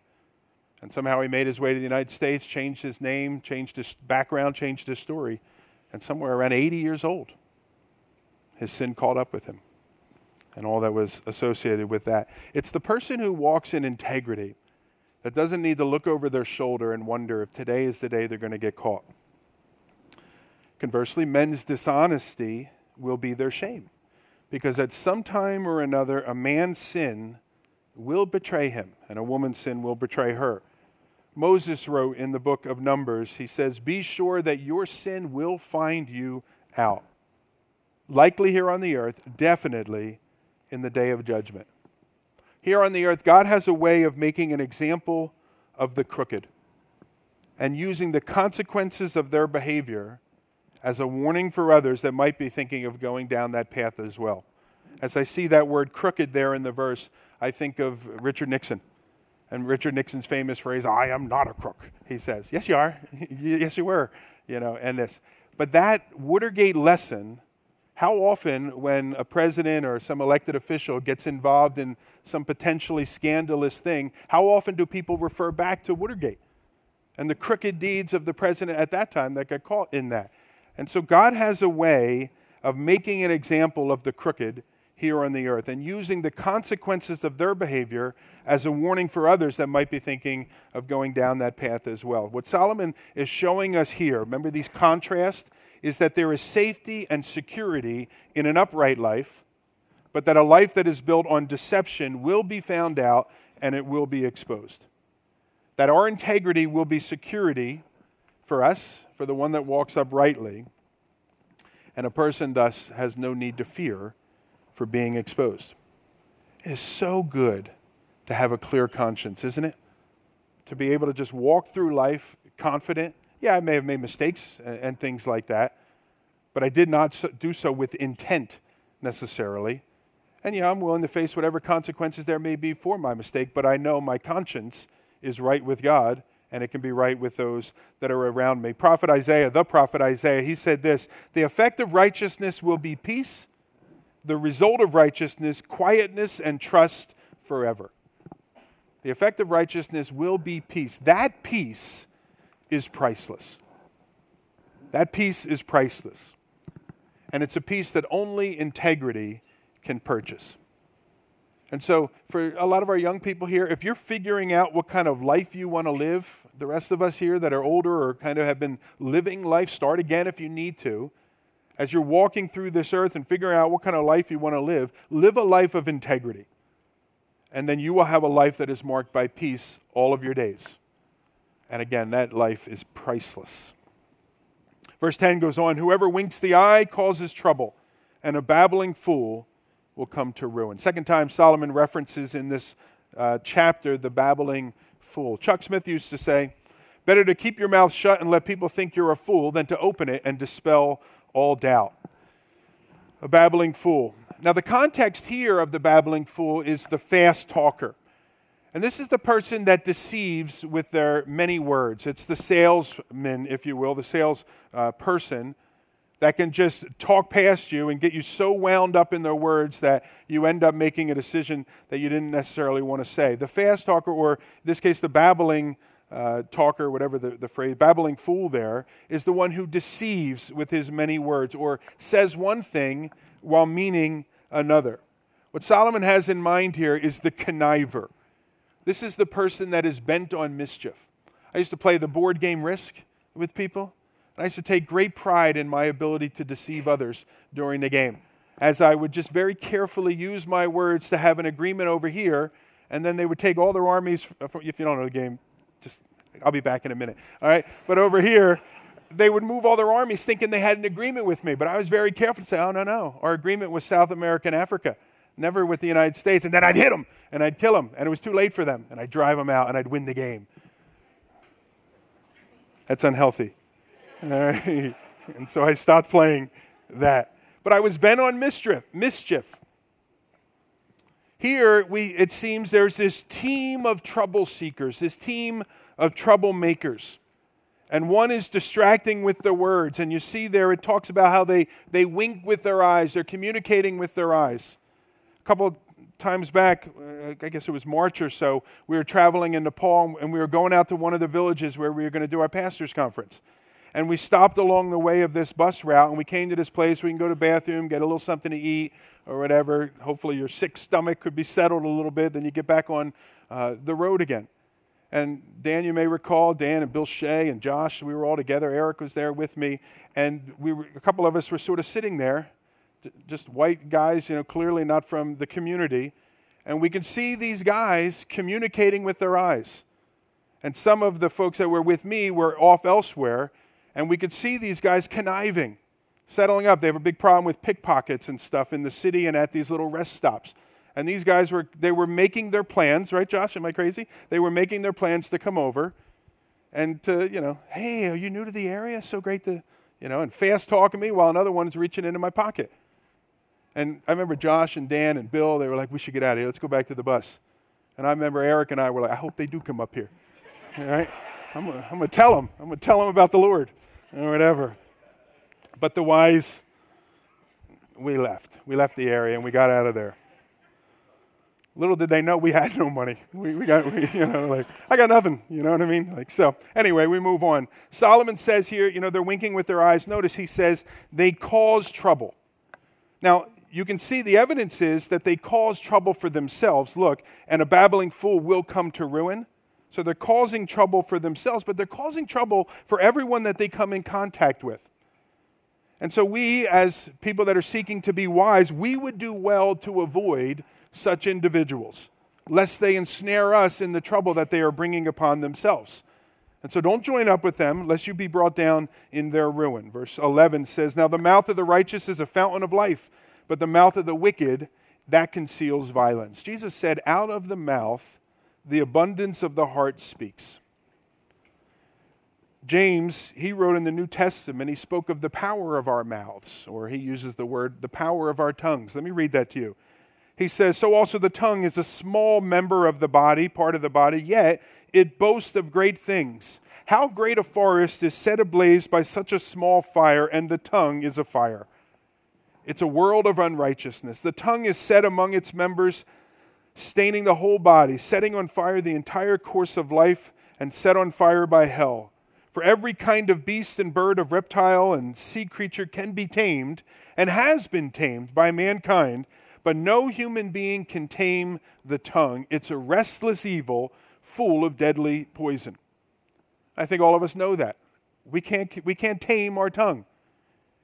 And somehow he made his way to the United States, changed his name, changed his background, changed his story. And somewhere around 80 years old, his sin caught up with him and all that was associated with that. It's the person who walks in integrity that doesn't need to look over their shoulder and wonder if today is the day they're going to get caught. Conversely, men's dishonesty will be their shame. Because at some time or another, a man's sin will betray him, and a woman's sin will betray her. Moses wrote in the book of Numbers, he says, Be sure that your sin will find you out. Likely here on the earth, definitely in the day of judgment. Here on the earth, God has a way of making an example of the crooked and using the consequences of their behavior as a warning for others that might be thinking of going down that path as well. As I see that word crooked there in the verse, I think of Richard Nixon. And Richard Nixon's famous phrase, I am not a crook, he says. Yes, you are. yes, you were. You know, and this. But that Watergate lesson, how often when a president or some elected official gets involved in some potentially scandalous thing, how often do people refer back to Watergate and the crooked deeds of the president at that time that got caught in that? And so God has a way of making an example of the crooked here on the earth and using the consequences of their behavior as a warning for others that might be thinking of going down that path as well. What Solomon is showing us here, remember these contrasts, is that there is safety and security in an upright life, but that a life that is built on deception will be found out and it will be exposed. That our integrity will be security for us, for the one that walks uprightly, and a person thus has no need to fear for being exposed. It is so good to have a clear conscience, isn't it? To be able to just walk through life confident. Yeah, I may have made mistakes and, and things like that, but I did not so, do so with intent necessarily. And yeah, I'm willing to face whatever consequences there may be for my mistake, but I know my conscience is right with God and it can be right with those that are around me. Prophet Isaiah, the prophet Isaiah, he said this The effect of righteousness will be peace, the result of righteousness, quietness and trust forever. The effect of righteousness will be peace. That peace is priceless. That peace is priceless. And it's a peace that only integrity can purchase. And so, for a lot of our young people here, if you're figuring out what kind of life you want to live, the rest of us here that are older or kind of have been living life, start again if you need to. As you're walking through this earth and figuring out what kind of life you want to live, live a life of integrity. And then you will have a life that is marked by peace all of your days. And again, that life is priceless. Verse 10 goes on Whoever winks the eye causes trouble, and a babbling fool will come to ruin. Second time Solomon references in this uh, chapter the babbling fool. Chuck Smith used to say, Better to keep your mouth shut and let people think you're a fool than to open it and dispel all doubt. A babbling fool. Now, the context here of the babbling fool is the fast talker. And this is the person that deceives with their many words. It's the salesman, if you will, the sales uh, person that can just talk past you and get you so wound up in their words that you end up making a decision that you didn't necessarily want to say. The fast talker, or in this case, the babbling uh, talker, whatever the, the phrase, babbling fool there, is the one who deceives with his many words or says one thing while meaning another. What Solomon has in mind here is the conniver, This is the person that is bent on mischief. I used to play the board game Risk with people. And I used to take great pride in my ability to deceive others during the game, as I would just very carefully use my words to have an agreement over here, and then they would take all their armies. If you don't know the game, just I'll be back in a minute. All right, but over here, they would move all their armies thinking they had an agreement with me, but I was very careful to say, "Oh no, no, our agreement was South America and Africa." never with the United States. And then I'd hit them and I'd kill them, and it was too late for them. And I'd drive them out and I'd win the game. That's unhealthy. and so I stopped playing that. But I was bent on mischief. mischief. Here, we, it seems there's this team of trouble seekers, this team of troublemakers. And one is distracting with the words. And you see there, it talks about how they, they wink with their eyes, they're communicating with their eyes. A couple times back, uh, I guess it was March or so, we were traveling in Nepal and we were going out to one of the villages where we were going to do our pastor's conference. And we stopped along the way of this bus route and we came to this place where we can go to the bathroom, get a little something to eat or whatever. Hopefully, your sick stomach could be settled a little bit. Then you get back on uh, the road again. And Dan, you may recall, Dan and Bill Shea and Josh, we were all together. Eric was there with me. And we were, a couple of us were sort of sitting there just white guys, you know, clearly not from the community. And we can see these guys communicating with their eyes. And some of the folks that were with me were off elsewhere, and we could see these guys conniving, settling up. They have a big problem with pickpockets and stuff in the city and at these little rest stops. And these guys were they were making their plans, right, Josh? Am I crazy? They were making their plans to come over and to, you know, hey, are you new to the area? So great to, you know, and fast talking me while another one's reaching into my pocket. And I remember Josh and Dan and Bill, they were like, we should get out of here. Let's go back to the bus. And I remember Eric and I were like, I hope they do come up here. All right? I'm going to tell them. I'm going to tell them about the Lord or whatever. But the wise, we left. We left the area and we got out of there. Little did they know we had no money. We, we got, we, you know, like, I got nothing. You know what I mean? Like, so anyway, we move on. Solomon says here, you know, they're winking with their eyes. Notice he says, they cause trouble. Now, you can see the evidence is that they cause trouble for themselves. Look, and a babbling fool will come to ruin. So they're causing trouble for themselves, but they're causing trouble for everyone that they come in contact with. And so we, as people that are seeking to be wise, we would do well to avoid such individuals, lest they ensnare us in the trouble that they are bringing upon themselves. And so don't join up with them, lest you be brought down in their ruin. Verse 11 says, Now the mouth of the righteous is a fountain of life but the mouth of the wicked, that conceals violence. Jesus said, Out of the mouth, the abundance of the heart speaks. James, he wrote in the New Testament, he spoke of the power of our mouths, or he uses the word the power of our tongues. Let me read that to you. He says, So also the tongue is a small member of the body, part of the body, yet it boasts of great things. How great a forest is set ablaze by such a small fire, and the tongue is a fire. It's a world of unrighteousness. The tongue is set among its members, staining the whole body, setting on fire the entire course of life, and set on fire by hell. For every kind of beast and bird, of reptile and sea creature can be tamed, and has been tamed by mankind, but no human being can tame the tongue. It's a restless evil full of deadly poison. I think all of us know that. We can't, we can't tame our tongue.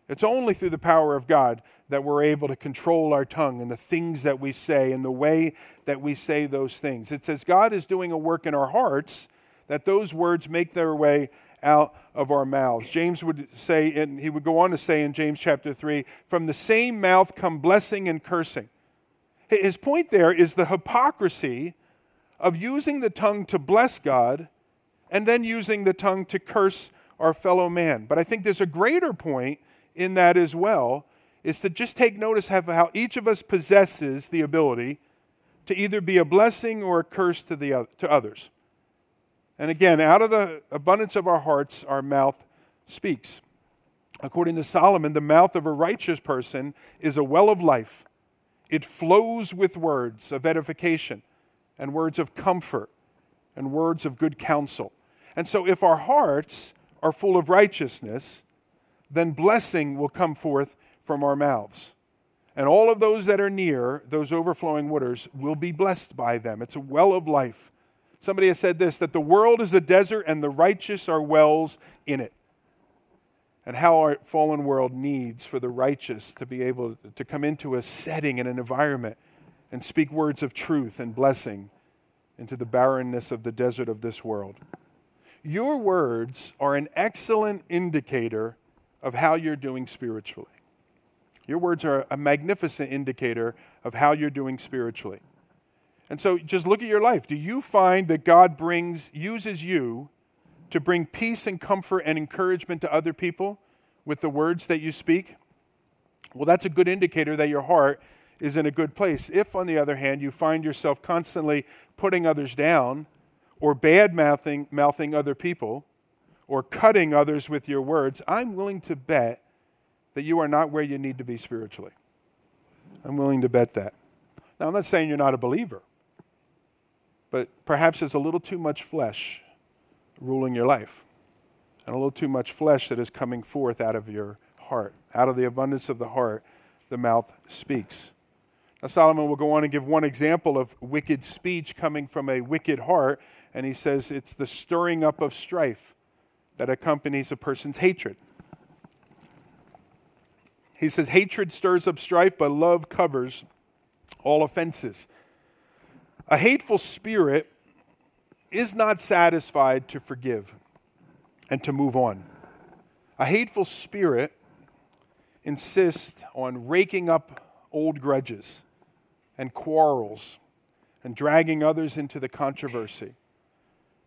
It's only through the power of God that we're able to control our tongue and the things that we say and the way that we say those things. It says God is doing a work in our hearts that those words make their way out of our mouths. James would say, and he would go on to say in James chapter 3 from the same mouth come blessing and cursing. His point there is the hypocrisy of using the tongue to bless God and then using the tongue to curse our fellow man. But I think there's a greater point in that as well is to just take notice of how each of us possesses the ability to either be a blessing or a curse to, the, to others. And again, out of the abundance of our hearts, our mouth speaks. According to Solomon, the mouth of a righteous person is a well of life. It flows with words of edification and words of comfort and words of good counsel. And so, if our hearts are full of righteousness, then blessing will come forth from our mouths. And all of those that are near those overflowing waters will be blessed by them. It's a well of life Somebody has said this that the world is a desert and the righteous are wells in it. And how our fallen world needs for the righteous to be able to come into a setting and an environment and speak words of truth and blessing into the barrenness of the desert of this world. Your words are an excellent indicator of how you're doing spiritually. Your words are a magnificent indicator of how you're doing spiritually. And so just look at your life. Do you find that God brings uses you to bring peace and comfort and encouragement to other people with the words that you speak? Well, that's a good indicator that your heart is in a good place. If, on the other hand, you find yourself constantly putting others down or bad mouthing, mouthing other people or cutting others with your words, I'm willing to bet that you are not where you need to be spiritually. I'm willing to bet that. Now, I'm not saying you're not a believer, but perhaps there's a little too much flesh ruling your life and a little too much flesh that is coming forth out of your heart. Out of the abundance of the heart, the mouth speaks. Now, Solomon will go on and give one example of wicked speech coming from a wicked heart, and he says it's the stirring up of strife that accompanies a person's hatred. He says, Hatred stirs up strife, but love covers all offenses. A hateful spirit is not satisfied to forgive and to move on. A hateful spirit insists on raking up old grudges and quarrels and dragging others into the controversy.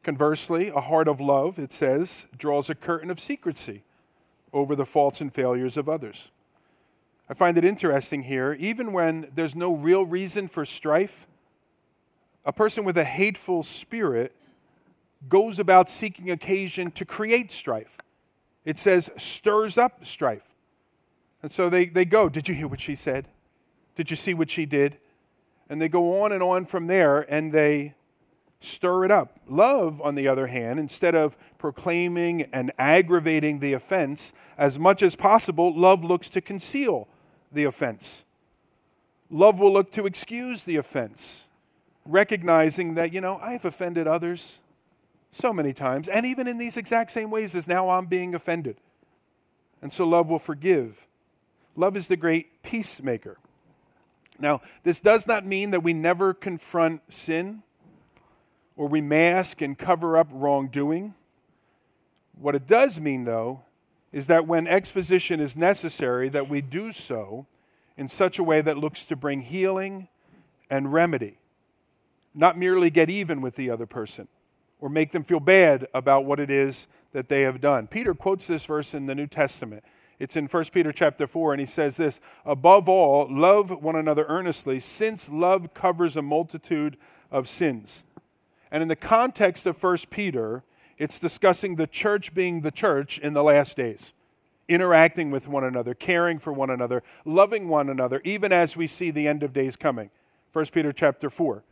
Conversely, a heart of love, it says, draws a curtain of secrecy over the faults and failures of others. I find it interesting here, even when there's no real reason for strife, a person with a hateful spirit goes about seeking occasion to create strife. It says, stirs up strife. And so they, they go, Did you hear what she said? Did you see what she did? And they go on and on from there and they stir it up. Love, on the other hand, instead of proclaiming and aggravating the offense, as much as possible, love looks to conceal the offense. Love will look to excuse the offense, recognizing that, you know, I've offended others so many times, and even in these exact same ways as now I'm being offended. And so love will forgive. Love is the great peacemaker. Now, this does not mean that we never confront sin or we mask and cover up wrongdoing. What it does mean, though, is that when exposition is necessary, that we do so in such a way that looks to bring healing and remedy, not merely get even with the other person or make them feel bad about what it is that they have done. Peter quotes this verse in the New Testament. It's in 1 Peter chapter 4, and he says this Above all, love one another earnestly, since love covers a multitude of sins. And in the context of 1 Peter, it's discussing the church being the church in the last days, interacting with one another, caring for one another, loving one another, even as we see the end of days coming. 1 Peter chapter 4.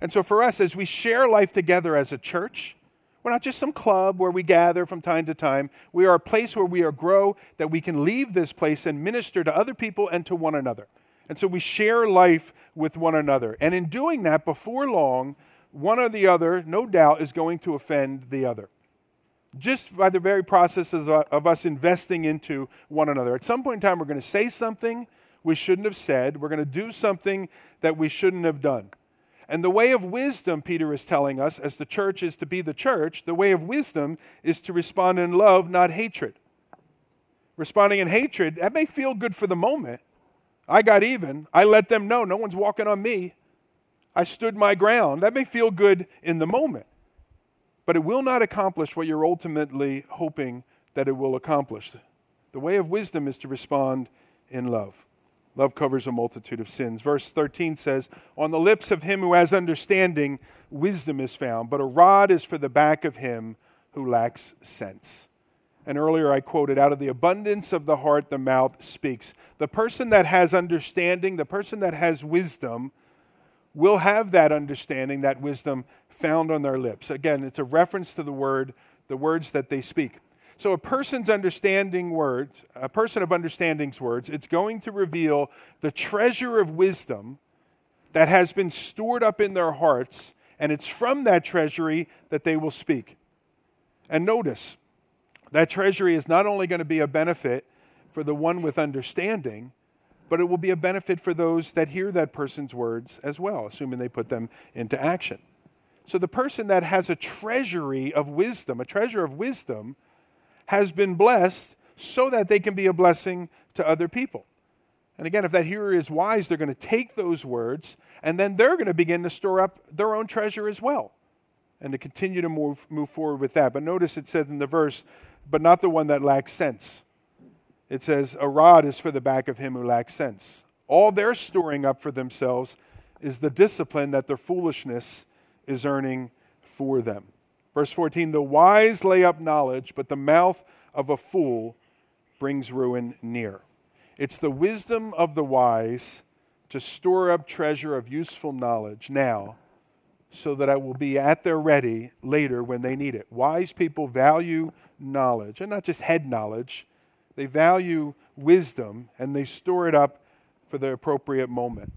And so for us, as we share life together as a church, we're not just some club where we gather from time to time. We are a place where we are grow that we can leave this place and minister to other people and to one another. And so we share life with one another. And in doing that, before long, one or the other, no doubt, is going to offend the other. Just by the very process of, of us investing into one another. At some point in time, we're going to say something we shouldn't have said. We're going to do something that we shouldn't have done. And the way of wisdom, Peter is telling us, as the church is to be the church, the way of wisdom is to respond in love, not hatred. Responding in hatred, that may feel good for the moment. I got even. I let them know no one's walking on me. I stood my ground. That may feel good in the moment, but it will not accomplish what you're ultimately hoping that it will accomplish. The way of wisdom is to respond in love. Love covers a multitude of sins. Verse 13 says, On the lips of him who has understanding, wisdom is found, but a rod is for the back of him who lacks sense. And earlier I quoted, Out of the abundance of the heart, the mouth speaks. The person that has understanding, the person that has wisdom, will have that understanding, that wisdom found on their lips. Again, it's a reference to the word, the words that they speak. So, a person's understanding words, a person of understanding's words, it's going to reveal the treasure of wisdom that has been stored up in their hearts and it's from that treasury that they will speak. And notice, that treasury is not only going to be a benefit for the one with understanding, but it will be a benefit for those that hear that person's words as well, assuming they put them into action. So the person that has a treasury of wisdom, a treasure of wisdom, has been blessed so that they can be a blessing to other people. And again, if that hearer is wise, they're going to take those words and then they're going to begin to store up their own treasure as well and to continue to move, move forward with that. But notice it says in the verse, but not the one that lacks sense. It says, a rod is for the back of him who lacks sense. All they're storing up for themselves is the discipline that their foolishness is earning for them. Verse 14 The wise lay up knowledge, but the mouth of a fool brings ruin near. It's the wisdom of the wise to store up treasure of useful knowledge now so that it will be at their ready later when they need it. Wise people value knowledge, and not just head knowledge, they value wisdom and they store it up for the appropriate moment.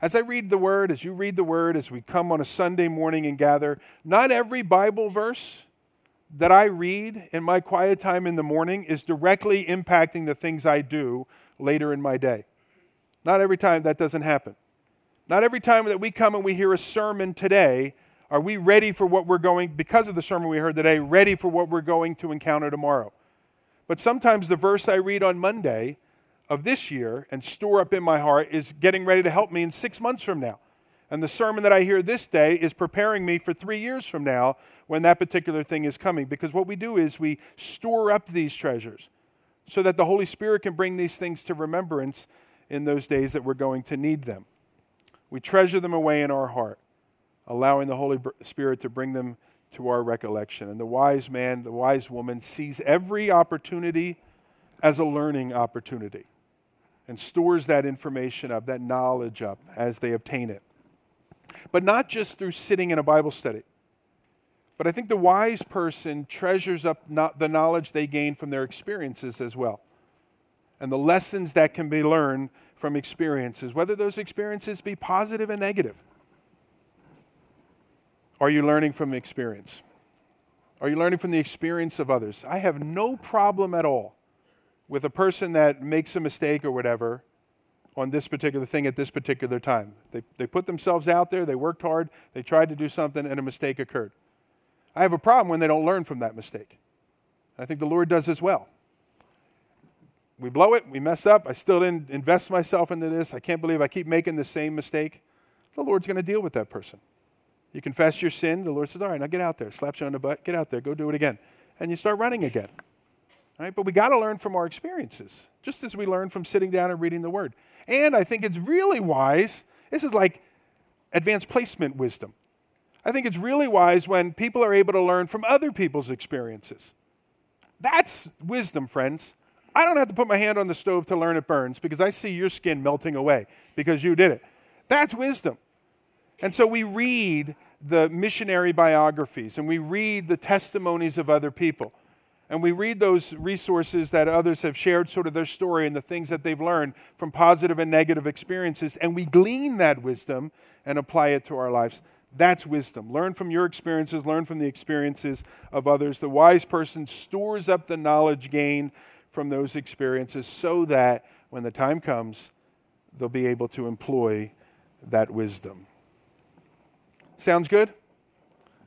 As I read the word, as you read the word, as we come on a Sunday morning and gather, not every Bible verse that I read in my quiet time in the morning is directly impacting the things I do later in my day. Not every time that doesn't happen. Not every time that we come and we hear a sermon today are we ready for what we're going, because of the sermon we heard today, ready for what we're going to encounter tomorrow? But sometimes the verse I read on Monday of this year and store up in my heart is getting ready to help me in six months from now. And the sermon that I hear this day is preparing me for three years from now when that particular thing is coming. Because what we do is we store up these treasures so that the Holy Spirit can bring these things to remembrance in those days that we're going to need them. We treasure them away in our heart allowing the Holy Spirit to bring them to our recollection. And the wise man, the wise woman, sees every opportunity as a learning opportunity and stores that information up, that knowledge up as they obtain it. But not just through sitting in a Bible study. But I think the wise person treasures up not the knowledge they gain from their experiences as well. And the lessons that can be learned from experiences, whether those experiences be positive and negative. Are you learning from experience? Are you learning from the experience of others? I have no problem at all with a person that makes a mistake or whatever on this particular thing at this particular time. They, they put themselves out there, they worked hard, they tried to do something, and a mistake occurred. I have a problem when they don't learn from that mistake. I think the Lord does as well. We blow it, we mess up, I still didn't invest myself into this, I can't believe I keep making the same mistake. The Lord's going to deal with that person. You confess your sin. The Lord says, All right, now get out there. Slaps you on the butt. Get out there. Go do it again. And you start running again. All right? But we got to learn from our experiences, just as we learn from sitting down and reading the Word. And I think it's really wise. This is like advanced placement wisdom. I think it's really wise when people are able to learn from other people's experiences. That's wisdom, friends. I don't have to put my hand on the stove to learn it burns because I see your skin melting away because you did it. That's wisdom. And so we read the missionary biographies and we read the testimonies of other people. And we read those resources that others have shared, sort of their story and the things that they've learned from positive and negative experiences. And we glean that wisdom and apply it to our lives. That's wisdom. Learn from your experiences, learn from the experiences of others. The wise person stores up the knowledge gained from those experiences so that when the time comes, they'll be able to employ that wisdom. Sounds good?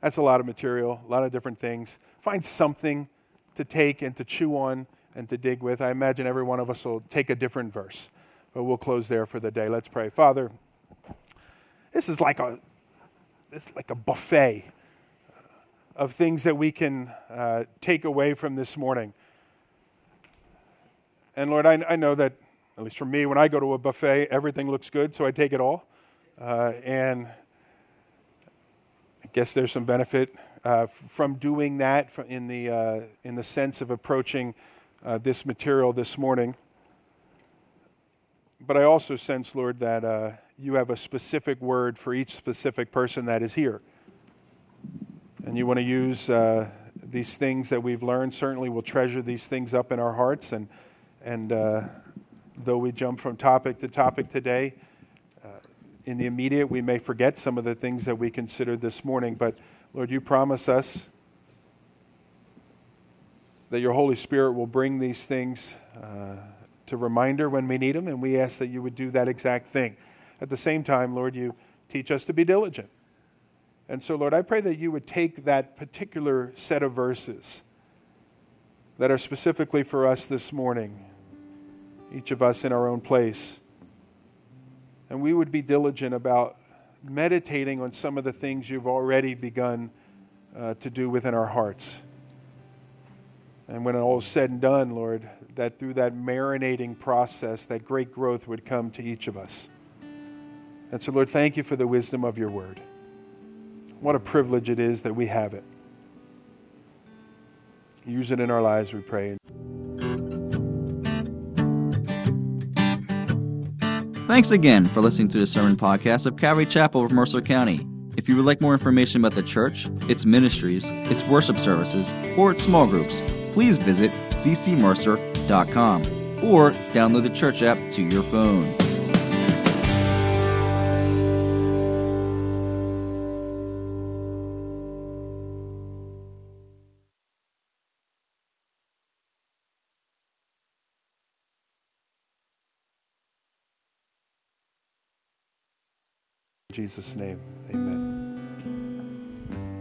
That's a lot of material, a lot of different things. Find something to take and to chew on and to dig with. I imagine every one of us will take a different verse. But we'll close there for the day. Let's pray. Father, this is like a this is like a buffet of things that we can uh, take away from this morning. And Lord, I, I, know that, at least for me, when I go to a buffet, everything looks good, so I take it all. Uh, and guess there's some benefit uh, from doing that in the, uh, in the sense of approaching uh, this material this morning. But I also sense, Lord, that uh, you have a specific word for each specific person that is here. And you want to use uh, these things that we've learned. Certainly, we'll treasure these things up in our hearts. And, and uh, though we jump from topic to topic today, in the immediate, we may forget some of the things that we considered this morning, but Lord, you promise us that your Holy Spirit will bring these things uh, to reminder when we need them, and we ask that you would do that exact thing. At the same time, Lord, you teach us to be diligent. And so, Lord, I pray that you would take that particular set of verses that are specifically for us this morning, each of us in our own place, and we would be diligent about meditating on some of the things you've already begun uh, to do within our hearts. And when all is said and done, Lord, that through that marinating process, that great growth would come to each of us. And so, Lord, thank you for the wisdom of your word. What a privilege it is that we have it. Use it in our lives, we pray. Thanks again for listening to the sermon podcast of Calvary Chapel of Mercer County. If you would like more information about the church, its ministries, its worship services, or its small groups, please visit ccmercer.com or download the church app to your phone. Jesus' name, amen.